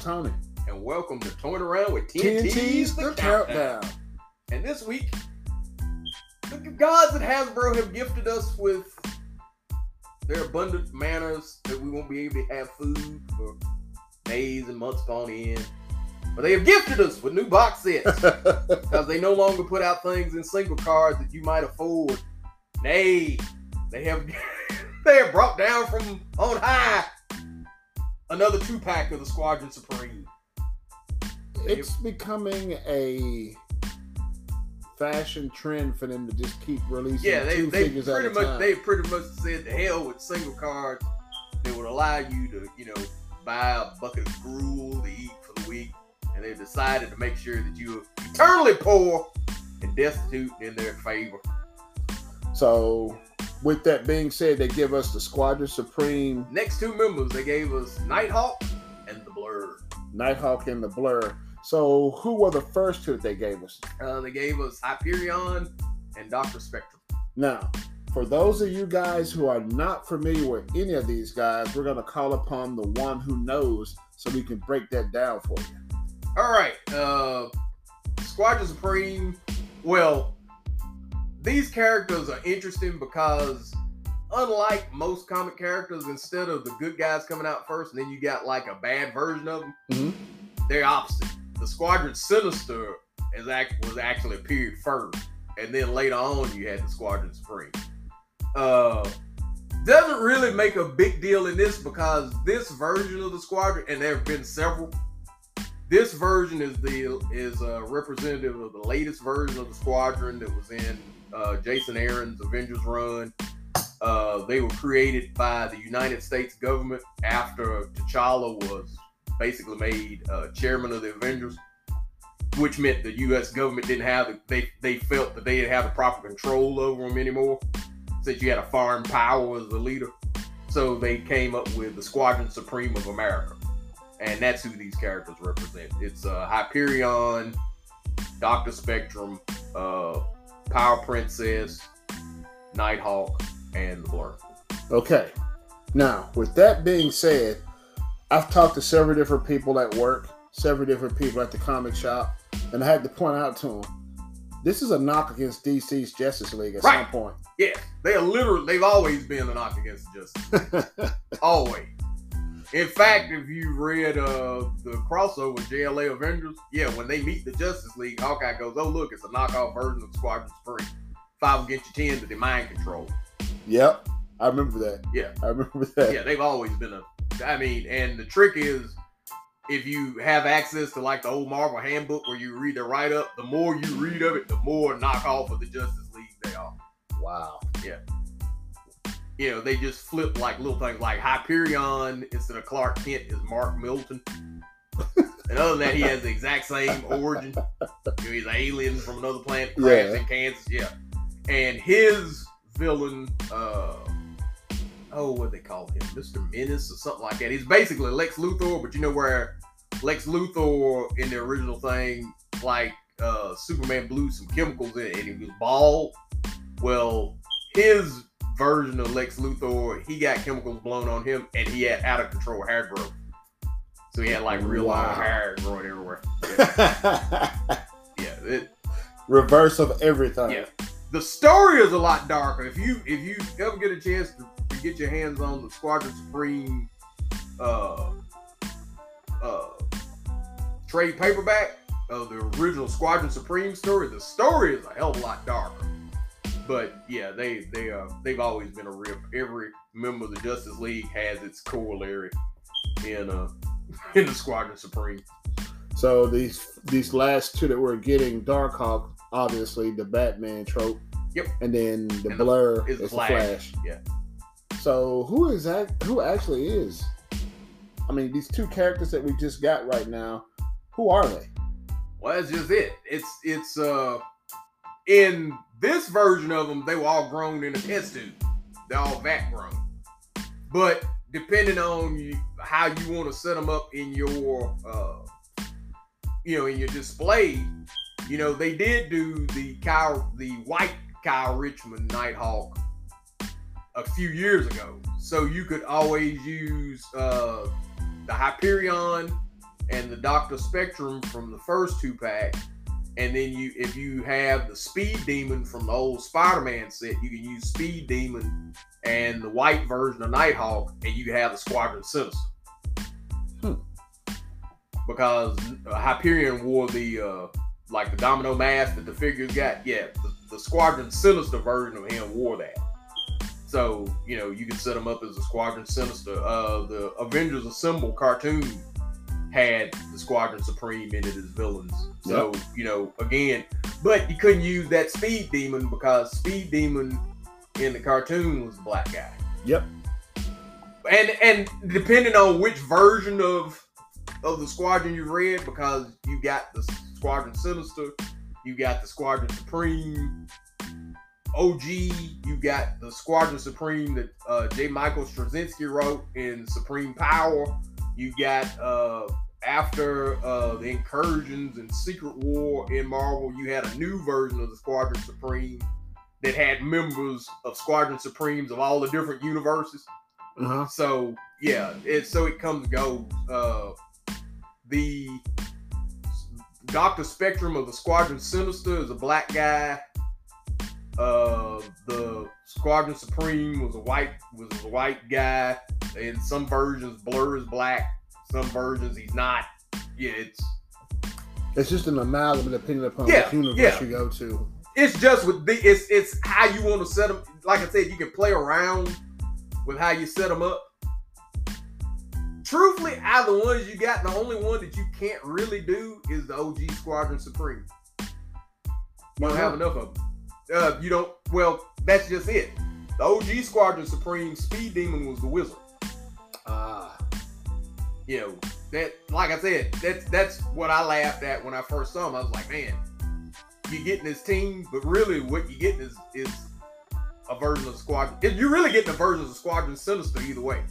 Tony. and welcome to Toying Around with TNT's, TNT's The the Countdown. countdown. And this week, the gods at Hasbro have gifted us with their abundant manners that we won't be able to have food for days and months upon end. But they have gifted us with new box sets because they no longer put out things in single cards that you might afford. Nay, they have they have brought down from on high another two pack of the Squadron Supreme. it's becoming a fashion trend for them to just keep releasing Yeah, they two they figures at pretty a much time. they pretty much said to hell with single cards They would allow you to you know buy a bucket of gruel to eat for the week, and they decided to make sure that you are eternally poor and destitute in their favor. So, with that being said, they give us the Squadron Supreme, Next two members, they gave us Nighthawk and the Blur. Nighthawk, and the Blur. So, who were the first two that they gave us? Uh, they gave us Hyperion and Doctor Spectrum. Now, for those of you guys who are not familiar with any of these guys, we're going to call upon the one who knows so we can break that down for you. All right, uh, Squadron Supreme. Well, these characters are interesting because, unlike most comic characters, instead of the good guys coming out first and then you got like a bad version of them, Mhm. they're opposite. The Squadron Sinister is act- was actually appeared first, and then later on you had the Squadron Supreme. Uh, doesn't really make a big deal in this because this version of the Squadron, and there have been several, this version is the is a representative of the latest version of the squadron that was in uh, Jason Aaron's Avengers run. Uh, they were created by the United States government after T'Challa was basically made uh, chairman of the Avengers, which meant the U.S. government didn't have the, they they felt that they didn't have the proper control over them anymore, since you had a foreign power as the leader. So they came up with the Squadron Supreme of America and that's who these characters represent. It's uh, Hyperion, Doctor Spectrum, uh, Power Princess, Nighthawk, and the Blur. Okay. Now, with that being said, I've talked to several different people at work, several different people at the comic shop, and I had to point out to them this is a knock against DC's Justice League at Right. some point. Yeah, they are literally they've always been a knock against justice. always. In fact, if you read uh, the crossover JLA Avengers, yeah, when they meet the Justice League, Hawkeye goes, "Oh look, it's a knockoff version of Squadron Supreme. Five against you, ten to the mind control." yep. I remember that. Yeah. I remember that. yeah, they've always been a. I mean, and the trick is, if you have access to like the old Marvel handbook where you read the write up, the more you read of it, the more knockoff of the Justice League they are. Wow. You know, they just flip like little things like Hyperion instead of Clark Kent is Mark Milton. and other than that, he has the exact same origin. You know, he's an alien from another planet, crashed Yeah. in Kansas. Yeah, and his villain, uh, oh, what they call him, Mister Menace or something like that. He's basically Lex Luthor, but you know where Lex Luthor in the original thing, like uh, Superman blew some chemicals in it and he was bald. Well, his version of Lex Luthor, he got chemicals blown on him and he had out of control hair growth. So he had like real long hair growing everywhere. Yeah, yeah, it, Reverse of everything. yeah. The story is a lot darker. If you if you ever get a chance to, to get your hands on the Squadron Supreme uh uh trade paperback of the original Squadron Supreme story, the story is a hell of a lot darker. But yeah, they they uh they've always been a rip. Every member of the Justice League has its corollary in uh in the Squadron Supreme. So these these last two that we're getting, Darkhawk, obviously the Batman trope. Yep. And then the And the- Blur is is, the the Flash. Flash. Yeah. So who is that? Who actually is? I mean, these two characters that we just got right now, who are they? Well, that's just it. It's it's uh in this version of them, they were all grown in a test tube. They're all vat grown. But depending on you, how you want to set them up in your uh you know in your display, you know they did do the Kyle the white Kyle Richmond Nighthawk a few years ago. So you could always use uh the Hyperion and the Doctor Spectrum from the first two pack, and then you if you have the Speed Demon from the old Spider-Man set, you can use Speed Demon and the white version of Nighthawk, and you have the Squadron Sinister. Hmm. Because Hyperion wore the uh, like the domino mask that the figures got. Yeah, the, the Squadron Sinister version of him wore that. So you know you can set him up as a Squadron Sinister. Uh, the Avengers Assemble cartoon had the Squadron Supreme in it as villains. So you know again, but you couldn't use that Speed Demon because Speed Demon in the cartoon was a black guy. Yep. And and depending on which version of of the Squadron you read, because you got the Squadron Sinister, you got the Squadron Supreme. OG, you got the Squadron Supreme that uh, J. Michael Straczynski wrote in Supreme Power. You got uh, after uh, the incursions and Secret War in Marvel, you had a new version of the Squadron Supreme that had members of Squadron Supremes of all the different universes. Uh-huh. So yeah, it so it comes and goes. Uh, the Doctor Spectrum of the Squadron Sinister is a black guy. Uh, the Squadron Supreme was a white was a white guy. In some versions, Blur is black. Some versions, he's not. Yeah, it's It's just an amalgam depending upon Yeah, which universe yeah. you go to. it's just with the it's it's how you want to set them. Like I said, you can play around with how you set them up. Truthfully, out of the ones you got, the only one that you can't really do is the OG Squadron Supreme. You don't have enough of them. Uh, you don't. Well, that's just it. The OG Squadron Supreme Speed Demon was the wizard. Ah, You know that. Like I said, that's that's what I laughed at when I first saw him. I was like, man, you're getting this team, but really, what you're getting is is a version of Squadron. If you're really getting a version of Squadron Sinister, either way.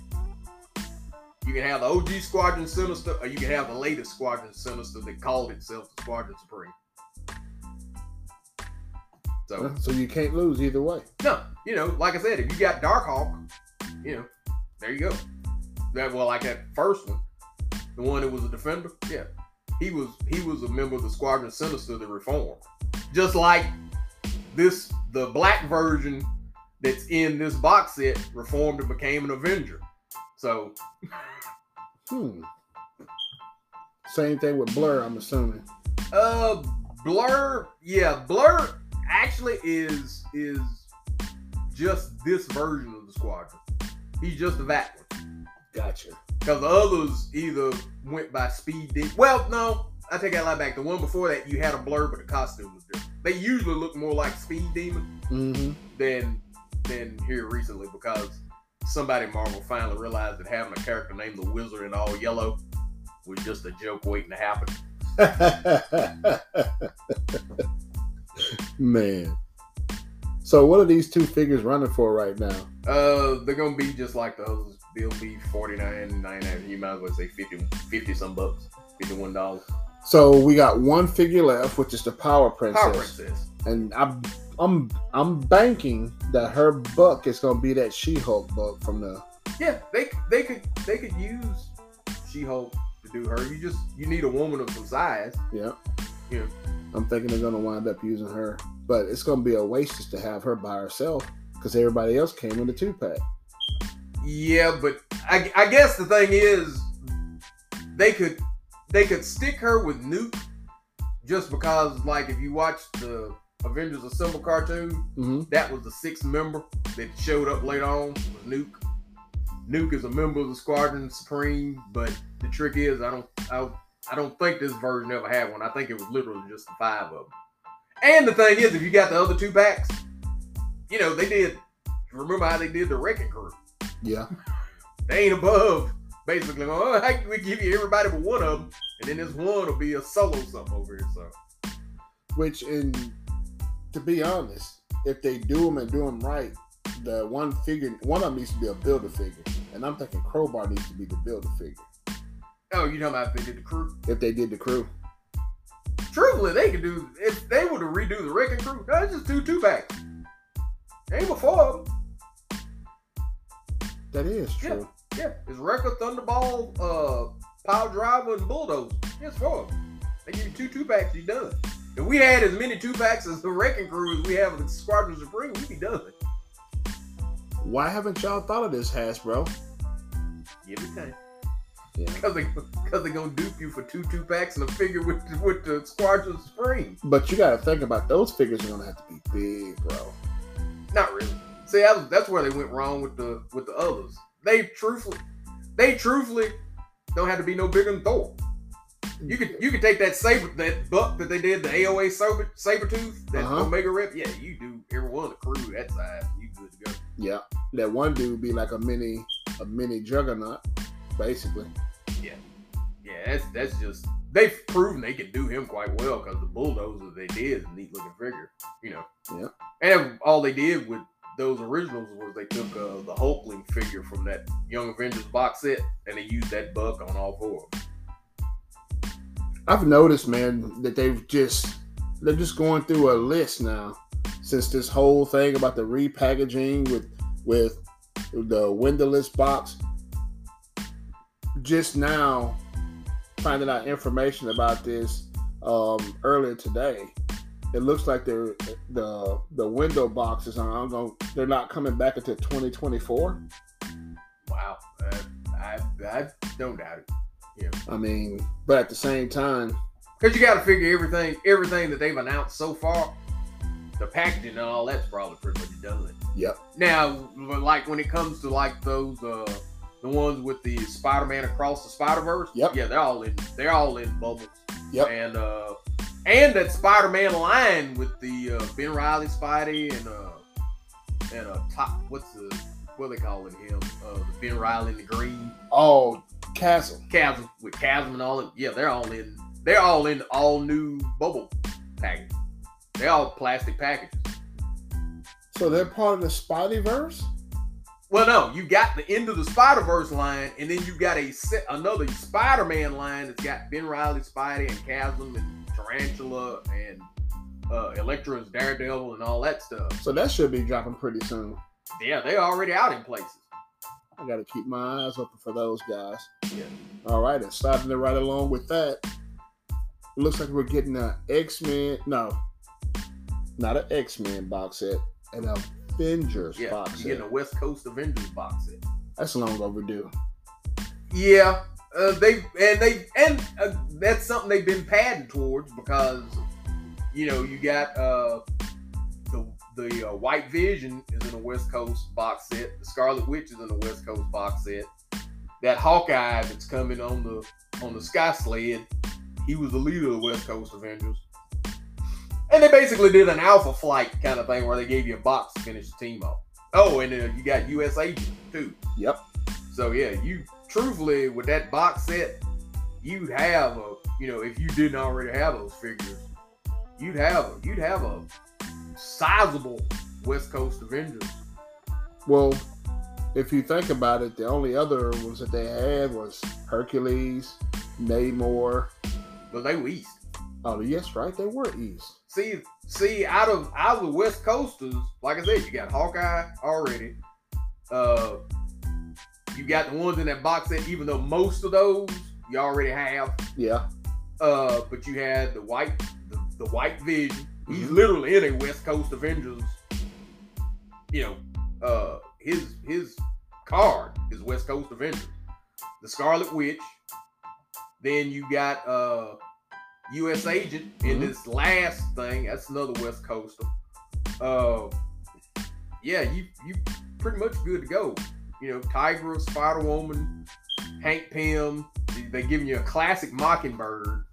You can have the OG Squadron Sinister, or you can have the latest Squadron Sinister that called itself the Squadron Supreme. So so you can't lose either way. no, you know, like I said, if you got Darkhawk, you know, there you go. That well, like that first one, the one that was a defender, yeah, he was he was a member of the Squadron Sinister that reformed, just like this the black version that's in this box set reformed and became an Avenger. So Hmm. Same thing with Blur, I'm assuming. Uh, Blur, yeah, Blur actually is is just this version of the squadron. He's just a vat Gotcha. because the others either went by Speed D. Well, no, I take that lie back. The one before that, you had a Blur, but the costume was different. They usually look more like Speed Demon Mm-hmm. than than here recently because somebody Marvel finally realized that having a character named the Wizard in all yellow was just a joke waiting to happen. Man. So what are these two figures running for right now? Uh, they're gonna be just like the others. They'll be 49 99 You might as well say 50, 50 some bucks, fifty-one dollars. So we got one figure left, which is the Power Princess, Power Princess. and I'm I'm I'm banking that her buck is gonna be that She-Hulk buck from the. Yeah, they they could they could use She Hulk to do her. You just you need a woman of some size. Yeah. Yeah. I'm thinking they're gonna wind up using her, but it's gonna be a waste just to have her by herself because everybody else came in the two pack. Yeah, but I, I guess the thing is they could they could stick her with Nuke just because like if you watch the Avengers Assemble cartoon, Mm-hmm. that was the sixth member that showed up later on was Nuke. Nuke is a member of the Squadron Supreme, but the trick is I don't I, I don't think this version ever had one. I think it was literally just the five of them. And the thing is, if you got the other two packs, you know they did. Remember how they did the Wrecking Crew? Yeah. They ain't above basically. Oh, how can we give you everybody but one of them, and then this one will be a solo something over here. So Which, in to be honest, if they do them and do them right, the one figure, one of them needs to be a builder figure, and I'm thinking Crowbar needs to be the builder figure. oh, you talking about if they did the crew? If they did the crew, Truthfully, they could do if they were to redo the Wrecking Crew. That's just two two packs. Ain't before. That is true. Yeah, yeah. it's Wrecker, Thunderball, uh, Piledriver, and Bulldozer. Yes, four. They give you two two packs, you done. If we had as many two packs as the Wrecking Crew as we have the Squadron Supreme, we'd be done. Why haven't y'all thought of this, Hasbro? Give it time. Yeah. Cause they, cause they gonna dupe you for two two packs and a figure with with the Squadron Supreme. But you got to think about those figures are gonna have to be big, bro. Not really. See, that was, that's where they went wrong with the with the others. They truthfully, they truthfully don't have to be no bigger than Thor. You could you could take that saber that buck that they did the AOA saber saber tooth that Uh-huh. Omega rep. Yeah, you do every one of the crew that size. You good to go. Yeah, that one dude would be like a mini, a mini juggernaut, basically. Yeah, yeah, that's that's just they've proven they can do him quite well because the bulldozer they did is a neat looking figure. You know. Yeah. And all they did with those originals was they took uh, the Hulkling figure from that Young Avengers box set and they used that buck on all four of them. I've noticed, man, that they've just they're just going through a list now since this whole thing about the repackaging with with the windowless box. Just now, finding out information about this um, earlier today, it looks like they're the the window boxes are going they're not coming back until 2024. Wow, uh, I I don't doubt it. Yeah, I mean, but at the same time, Because you got to figure everything everything that they've announced so far, the packaging and all that's probably pretty much done. Yep. Now, like when it comes to like those uh the ones with the Spider-Man across the Spider-Verse, Yep. yeah, they're all in they're all in bubbles. Yep. And uh and that Spider-Man line with the uh, Ben Reilly Spidey and uh and uh top what's the what they calling him? Uh the Ben Reilly in the green oh, Castle. chasm with chasm and all that. Yeah, they're all in. They're all in all new bubble package. They're all plastic packages. So they're part of the Spideyverse. Well, no, you got the end of the Spider Verse line, and then you got a set another Spider Man line that's got Ben Reilly, Spidey, and Chasm, and Tarantula, and uh, Elektra and Daredevil, and all that stuff. So that should be dropping pretty soon. Yeah, they're already out in places. I got to keep my eyes open for those guys. Yeah. All right, and starting to right along with that, it looks like we're getting an X Men. No, not an X Men box set, an Avengers Yeah, box set. getting a West Coast Avengers box set. That's long overdue. Yeah, uh, they and they and uh, that's something they've been padding towards because you know you got uh, the the uh, White Vision is in the West Coast box set. The Scarlet Witch is in the West Coast box set. That Hawkeye that's coming on the on the Sky Sled, he was the leader of the West Coast Avengers. And they basically did an Alpha Flight kind of thing where they gave you a box to finish the team off. Oh, and uh, you got U.S. Agent too. Yep. So yeah, you truthfully with that box set, you'd have a you know if you didn't already have those figures, you'd have a you'd have a sizable West Coast Avengers. Well, if you think about it, the only other ones that they had was Hercules, Namor. But they were East. Oh, yes, right, they were East. See, see, out of out of the West Coasters, like I said, you got Hawkeye already. Uh, you got the ones in that box set. Even though most of those you already have, Yeah. uh, but you had the white, the, the White Vision. He's Mhm. literally in a West Coast Avengers. You know, uh, his his card is West Coast Avengers. The Scarlet Witch. Then you got uh, U.S. Agent in Mhm. this last thing. That's another West Coast. Uh, yeah, you you pretty much good to go. You know, Tigra, Spider Woman, Hank Pym. They giving you a classic Mockingbird.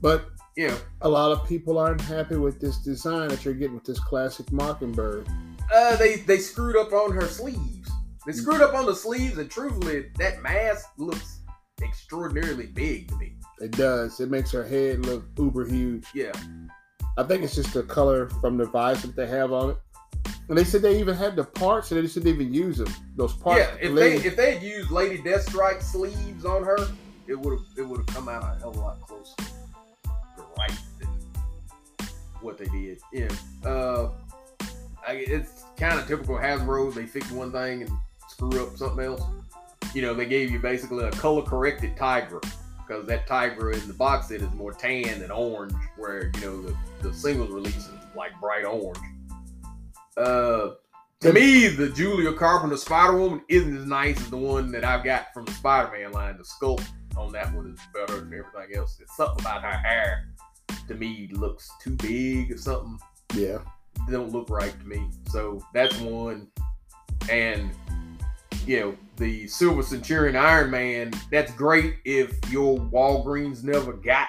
But You know, a lot of people aren't happy with this design that you're getting with this classic Mockingbird. uh, they they screwed up on her sleeves. They screwed up on the sleeves, and truthfully, that mask looks extraordinarily big to me. It does. It makes her head look uber huge. Yeah, I think it's just the color from the visor that they have on it. And they said they even had the parts, and they just didn't even use them. Those parts. yeah. If they if they had used Lady Deathstrike sleeves on her, it would have it would have come out a hell of a lot closer to right than what they did. Yeah. Uh, I, it's kind of typical Hasbro. They fix one thing and screw up something else. you know, they gave you basically a color corrected Tigra because that Tigra in the box set is more tan than orange, where you know the, the singles release is like bright orange. Uh, to me, the Julia Carpenter Spider Woman isn't as nice as the one that I've got from the Spider Man line. The sculpt on that one is better than everything else. It's something about her hair to me looks too big or something. Yeah. They don't look right to me. So that's one. And you know, the Silver Centurion Iron Man, that's great if your Walgreens never got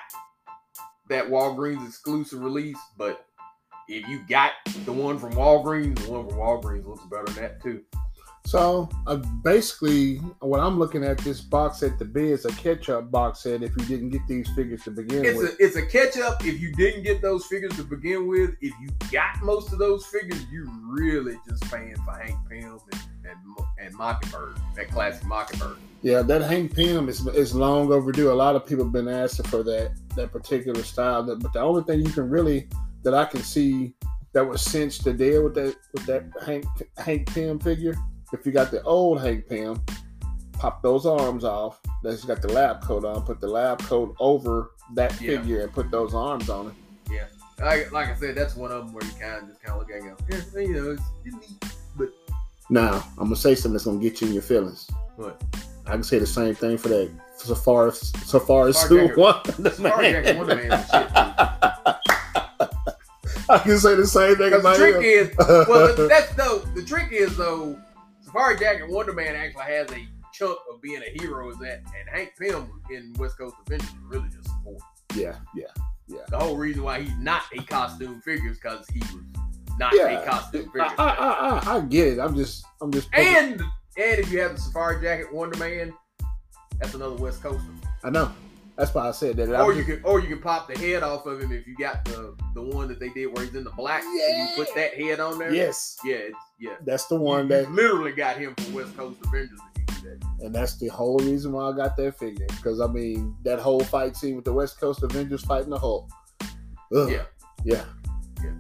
that Walgreens exclusive release, but if you got the one from Walgreens, the one from Walgreens looks better than that too. So uh, basically, what I'm looking at this box set to be is a catch-up box set. If you didn't get these figures to begin It's with, a it's a catch up if you didn't get those figures to begin with. If you got most of those figures, you really just paying for Hank Pym and and, and Mockingbird, that classic Mockingbird. yeah, that Hank Pym is is long overdue. A lot of people have been asking for that that particular style. But the only thing you can really that I can see that was cinched the deal with that with that Hank Hank Pym figure. If you got the old Hank Pym, pop those arms off. That's got the lab coat on. Put the lab coat over that Yeah. figure and put those arms on it. Yeah, like, like I said, that's one of them where you kind of just kind of look at it and go, yeah, you know, it's, it's neat. But now I'm gonna say something that's gonna get you in your feelings. But I can say the same thing for that so far as so far as Safari Sue Wonder Man. Jacket Wonder Man I can say the same thing the about trick him. is, well, that's though the trick is though, Safari Jacket Wonder Man actually has a chunk of being a hero. Is that and Hank Pym in West Coast Avengers is really just support. yeah, yeah, yeah. The whole reason why he's not a costume figure is because he was not Yeah. a costume figure. I, I, I, I get it. I'm just, I'm just. and and if you have the Safari Jacket Wonder Man, that's another West Coaster. I know. That's why I said that. Or you can or you can pop the head off of him if you got the the one that they did where he's in the black yeah. and you put that head on there. yes, Yeah, it's, yeah. that's the one you, that, you literally got him from West Coast Avengers if you do that. and that's the whole reason why I got that figure. Because I mean, that whole fight scene with the West Coast Avengers fighting the Hulk. Ugh. Yeah. yeah, Yeah.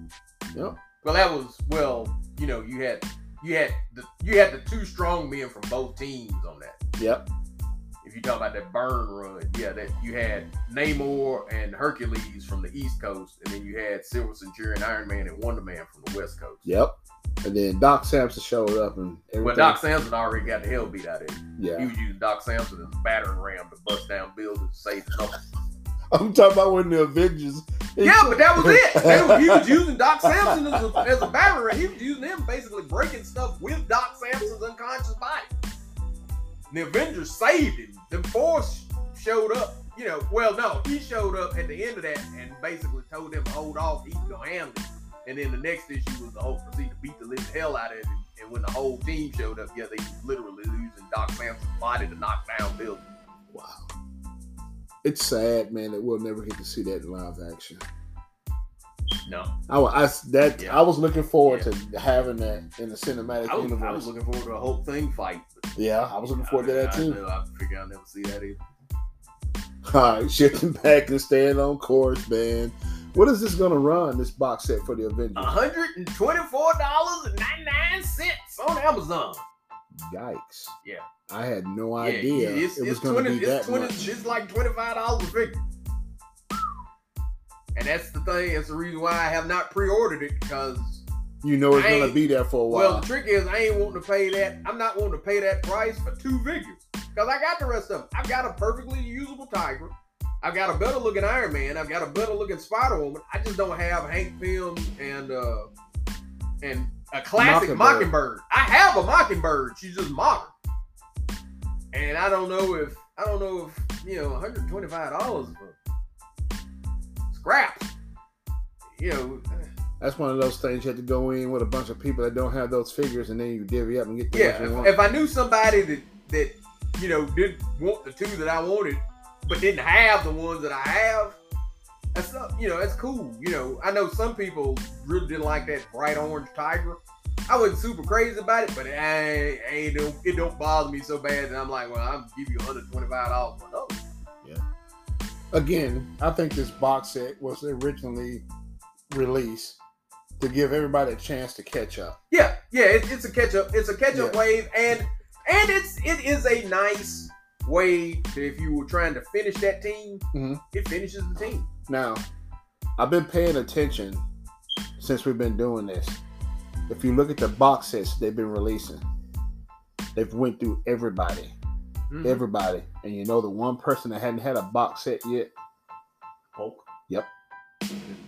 Yep. Well, that was well, you know, you had you had the you had the two strong men from both teams on that. Yep. If you talk about that Byrne run, yeah, that you had Namor and Hercules from the East Coast, and then you had Silver Centurion, Iron Man, and Wonder Man from the West Coast. Yep. And then Doc Samson showed up and everything. Well, Doc Samson already got the hell beat out of him. Yeah. He was using Doc Samson as a battering ram to bust down buildings, save the. I'm talking about when the Avengers. Yeah, but that was it. Were- he was using Doc Samson as a, as a battering ram. He was using him basically breaking stuff with Doc Samson's unconscious body. The Avengers saved him. The Force showed up. You know, well, no, he showed up at the end of that and basically told them to hold off. He's gonna handle it. And then the next issue was the whole proceed to beat the living hell out of him. And when the whole team showed up, yeah, they was literally using Doc Samson's body to knock down buildings. Wow. It's sad, man, that we'll never get to see that in live action. No, I, I that Yeah. I was looking forward to having that in the cinematic I was, universe. I was looking forward to a whole thing fight. Yeah, I was looking forward to that I, too. I, I figure I'll never see that either. All right, shifting back and staying on course, man. What is this gonna run? This box set for the Avengers? hundred and twenty-four dollars and ninety-nine cents on Amazon. Yikes! Yeah. I had no Yeah, idea it's, it was gonna 20, be it's that 20, much. It's like twenty-five dollars a figure. And that's the thing. That's the reason why I have not pre-ordered it because, You know it's I gonna be there for a while. well, the trick is I ain't wanting to pay that. I'm not wanting to pay that price for two figures because I got the rest of them. I've got a perfectly usable Tigra. I've got a better looking Iron Man. I've got a better looking Spider Woman. I just don't have Hank Pym and uh and a classic Mockingbird. Mockingbird. I have a Mockingbird. She's just modern. And I don't know if I don't know if you know 125 dollars scraps. You know, That's one of those things you have to go in with a bunch of people that don't have those figures, and then you divvy up and get the yeah. If, want. if I knew somebody that that you know didn't want the two that I wanted, but didn't have the ones that I have, that's not, you know that's cool. You know, I know some people really didn't like that bright orange Tigra. I wasn't super crazy about it, but it ain't, ain't don't, it don't bother me so bad that I'm like, well, I'll give you 125 dollars for another. Again, I think this box set was originally released to give everybody a chance to catch up. Yeah, yeah, it, it's a catch up. It's a catch up Yeah. wave, and and it's it is a nice way to, if you were trying to finish that team, Mhm. it finishes the team. Now, I've been paying attention since we've been doing this. If you look at the box sets they've been releasing, they've went through everybody, Mhm. everybody, and you know the one person that hadn't had a box set yet. Hulk. Yep.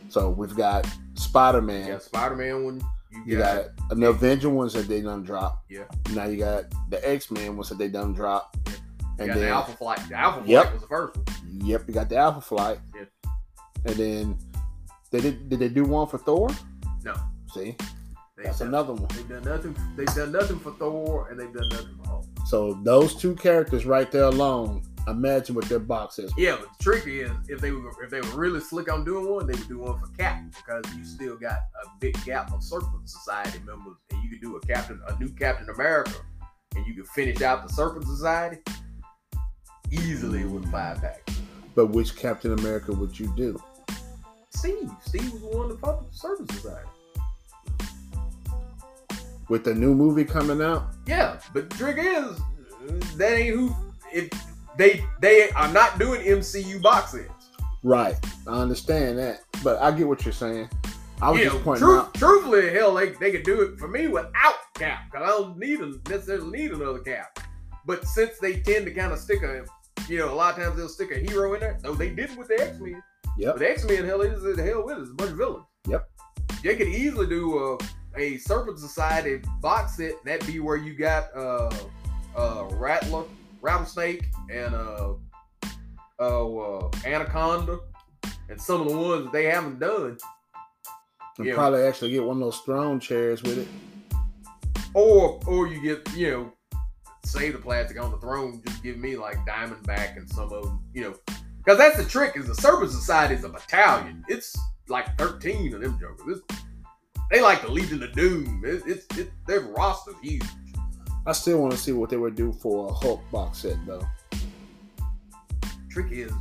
So we've got Spider Man. Got Spider Man one. You, You got, got an Avenger ones that they done drop. Yeah. Now you got the X Men ones that they done drop. you And got then the Alpha Flight. The Alpha Flight Yep. was the first one. Yep, you got the Alpha Flight. Yeah. And then they did did they do one for Thor? No, See? they, That's done, another one. they've done nothing. They've done nothing for Thor, and they've done nothing for Hulk. So those two characters right there alone, imagine what their box is. Yeah, but the trick is if they were if they were really slick on doing one, they would do one for Cap because you still got a big gap of Serpent Society members, and you could do a Captain a new Captain America, and you could finish out the Serpent Society easily with five pack. But which Captain America would you do? Steve, Steve was the one fought the Serpent Society. With the new movie coming out? Yeah, but the trick is that ain't who. If they they are not doing MCU box sets. Right. I understand that. But I get what you're saying. I was you just pointing truth, out. truthfully, hell, they, they could do it for me without Cap because I don't need a, necessarily need another Cap. But since they tend to kind of stick a, you know, a lot of times they'll stick a hero in there. So they did it with the X Men. Yep. But the X Men, hell, is the hell with it. It's a bunch of villains. Yep. They could easily do a, a Serpent Society box set. And that'd be where you got uh, uh, Rattler, Rattlesnake, and uh, uh, uh, Anaconda, and some of the ones that they haven't done. And Yeah. probably actually get one of those throne chairs with it. or or you get you know save the plastic on the throne just give me like diamondback and some of them you know because that's the trick is the serpent society is a battalion it's like 13 of them jokers it's, they like the legion of doom it, it's it, their roster's huge I still want to see what they would do for a Hulk box set though. trick is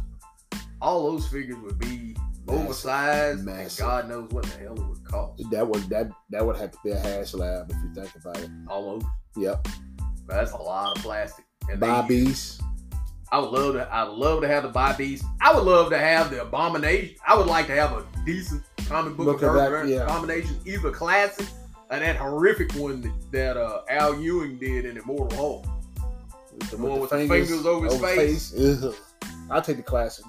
all those figures would be Massive. oversized Massive. and god knows what the hell it would cost That would that that would have to be a HasLab if you think about it. almost Yep. but that's a lot of plastic and Bobbies. I would love to. I would love to have the Bi-Beast. I would love to have the Abomination. I would like to have a decent comic book Look of her that, yeah. Abomination, either classic or that horrific one that, that uh, Al Ewing did in Immortal Hulk. The one with the fingers over his face. Ugh. I'll take the classic.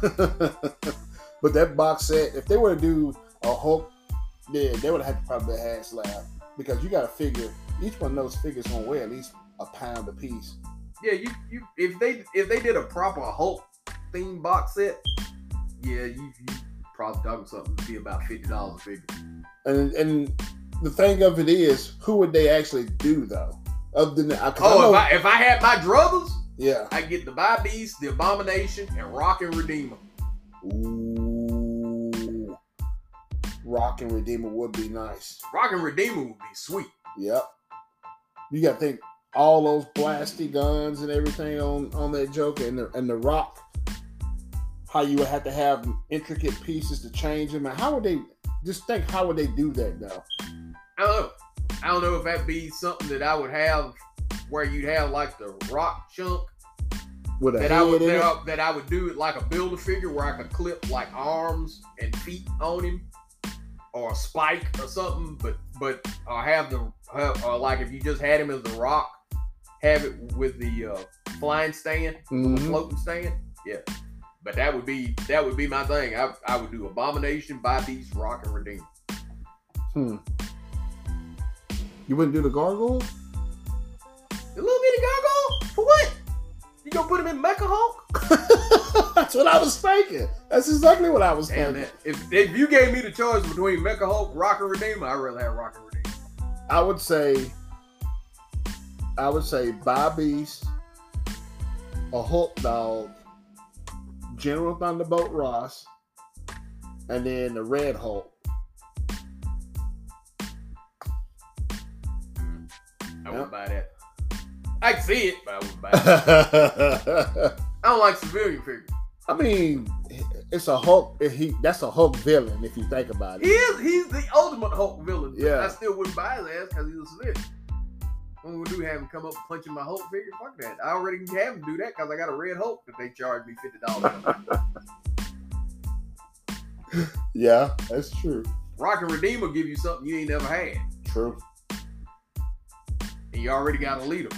but that box set, if they were to do a Hulk, yeah, they would have had to probably be a HasLab because you got to figure each one of those figures gonna weigh at least a pound a piece. Yeah, you you if they if they did a proper Hulk theme box set, yeah, you you probably talking something to be about fifty dollars a figure. And and the thing of it is, who would they actually do though? Other than I Oh, know- if I if I had my druthers, yeah. I get the Bob Beast, the Abomination, and Rock and Redeemer. Ooh, Rock and Redeemer would be nice. Rock and Redeemer would be sweet. Yep. You got to think all those blasty guns and everything on on that Joker and the and the Rock. How you would have to have intricate pieces to change them, and how would they? Just think, how would they do that though? I don't know. I don't know if that'd be something that I would have where you'd have like the rock chunk With a that I would that? I, that I would do it like a builder figure where I could clip like arms and feet on him or a spike or something, but but or have the or uh, like if you just had him as the rock, have it with the uh, flying stand, Mhm. floating stand. Yeah. But that would be that would be my thing. I, I would do Abomination, Bi-Beast, Rock and Redeemer. Hmm. You wouldn't do the gargoyle? A little bitty gargoyle? For what? You gonna put him in Mecha Hulk? That's what I was thinking. That's exactly what I was Damn thinking. If, if you gave me the choice between Mecha Hulk, Rock and Redeemer, I'd rather have Rock and Redeemer. I would say, I would say Bobby's, a Hulk dog, General Thunderbolt Ross, and then the Red Hulk. I wouldn't Yep. buy that. I can see it, but I wouldn't buy it. I don't like civilian figures. I mean, it's a Hulk. He that's a Hulk villain if you think about it. He is he's the ultimate Hulk villain. Yeah. I still wouldn't buy his ass because he's a civilian. What we do have him come up and punch in my Hulk figure? Fuck that. I already can have him do that because I got a red Hulk that they charge me fifty dollars. Yeah, that's true. Rock and Redeemer give you something you ain't never had, True. and you already got a leader.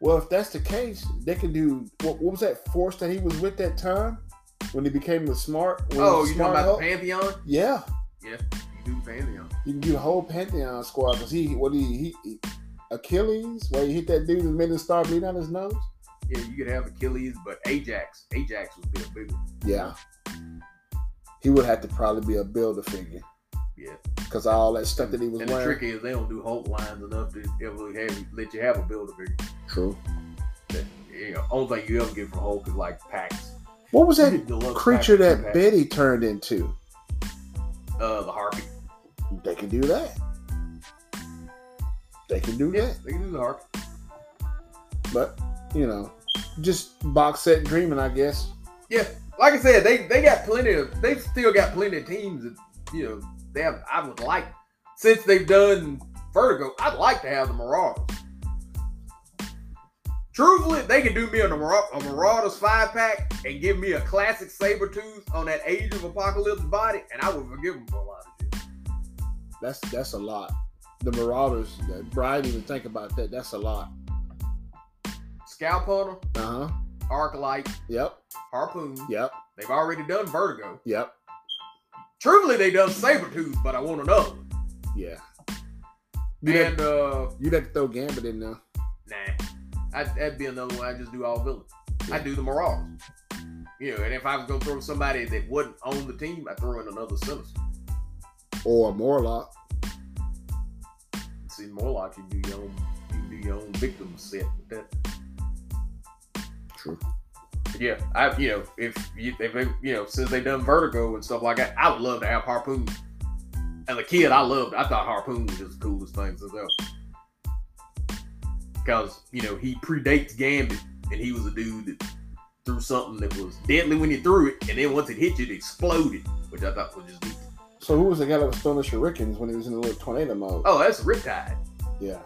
Well, if that's the case, they can do what, what was that force that he was with that time when he became the smart? when Oh, you talking about Hulk? the Pantheon? Yeah, Yeah, you do Pantheon. you can do the whole Pantheon squad because he what he, he, he Achilles where he hit that dude and made him start bleeding out his nose. Yeah, you could have Achilles, but Ajax, Ajax would be a big one. Yeah, he would have to probably be a builder figure Yeah, because all that stuff that he was and the wearing. trick is they don't do Hulk lines enough to ever have let you have a builder figure. True. You know, only thing you ever get from Hulk is like packs. What was that creature that. Betty turned into? Uh, the Harpy. They can do that. They can do Yeah, that. they can do the Harpy. But you know, just box set dreaming, I guess. Yeah, like I said, they they got plenty of they still got plenty of teams that you know they have. I would like since they've done Vertigo, I'd like to have the Marauders. Truthfully, they can do me a, a Marauders five pack and give me a classic Sabretooth on that Age of Apocalypse body, and I would forgive them for a lot of shit. That's that's a lot. The Marauders, that Brian even think about that. That's a lot. Scalphunter, Uh huh. Arclight. Yep. Harpoon. Yep. They've already done Vertigo. Yep. Truthfully, they done Sabretooth, but I want another. Yeah. You And uh you'd have to throw Gambit in there. Nah, I, that'd be another one. I just do all villains. I do the Marauders. You know, and if I was gonna throw somebody that wasn't on the team, I throw in another Sinister. Or Morlock. See, Morlock, you do your own, you do your own victim set with that. True. Yeah, I you know if you if they, you know since they done Vertigo and stuff like that, I would love to have Harpoon. As a kid, I loved. I thought Harpoon was just the coolest thing since ever. Because you know he predates Gambit, and he was a dude that threw something that was deadly when you threw it, and then once it hit you, it exploded, which I thought was just neat. So who was the guy that was throwing the shurikens when he was in the little tornado mode? Oh, that's Riptide. Yeah.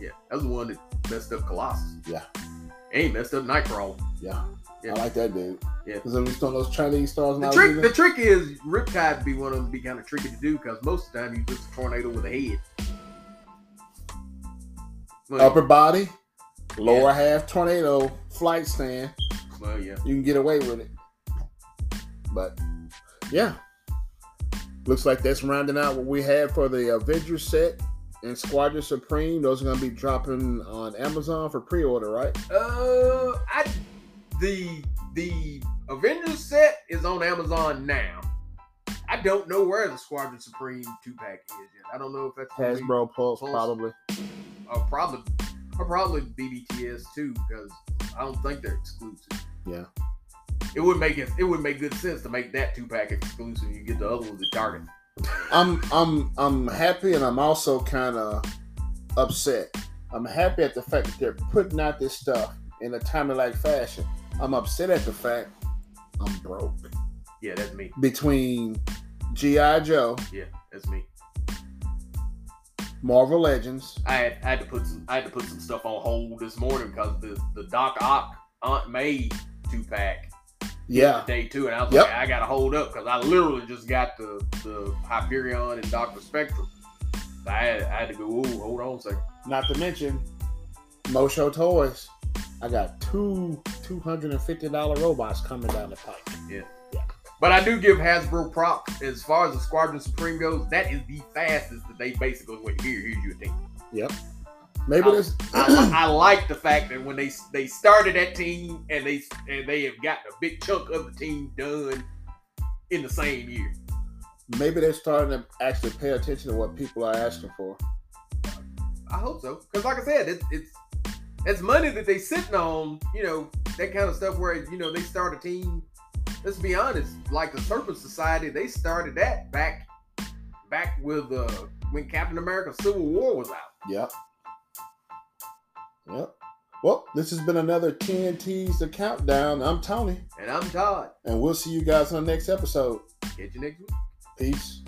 Yeah, that was the one that messed up Colossus. Yeah. And he messed up Nightcrawler. Yeah. Yeah. I like that dude. Yeah. Because when he's throwing those Chinese stars The trick, the trick is Riptide be one of them be kind of tricky to do because most of the time he's just a tornado with a head. Well, Upper body, lower half tornado flight stand. well, yeah. You can get away with it. But yeah. Looks like that's rounding out what we had for the Avengers set and Squadron Supreme. Those are going to be dropping on Amazon for pre-order, right? Uh, I the the Avengers set is on Amazon now. I don't know where the Squadron Supreme two pack is yet. I don't know if that's Hasbro Pulse, Pulse. probably. or probably or probably BBTS too because I don't think they're exclusive. Yeah. It would make it. It would make good sense to make that two pack exclusive. You get the other ones at Target. I'm I'm I'm happy and I'm also kind of upset. I'm happy at the fact that they're putting out this stuff in a timely like fashion. I'm upset at the fact I'm broke Yeah, that's me. between GI Joe, Yeah, that's me. Marvel Legends, I had, I had to put some. I had to put some stuff on hold this morning because the the Doc Ock Aunt May two pack yeah, day two, and I was Yep. like, I gotta hold up because I literally just got the the Hyperion and Doctor Spectrum. So I had, I had to go. Ooh, hold on a second. not to mention Mosho Toys. I got two two hundred and fifty dollar robots coming down the pipe. Yeah. yeah. But I do give Hasbro props as far as the Squadron Supreme goes. That is the fastest that they basically went. Here, here's your team. Yep. Maybe this. I, I like the fact that when they they started that team and they and they have gotten a big chunk of the team done in the same year. maybe they're starting to actually pay attention to what people are asking for. I hope so because, like I said, it's it's it's money that they sitting on. You know that kind of stuff where you know they start a team. Let's be honest, like the Serpent Society, they started that back back with uh when Captain America: Civil War was out. Yep. Yep. Well, this has been another TNT's The Countdown. I'm Tony, And I'm Todd. and we'll see you guys on the next episode. Catch you next week. Peace.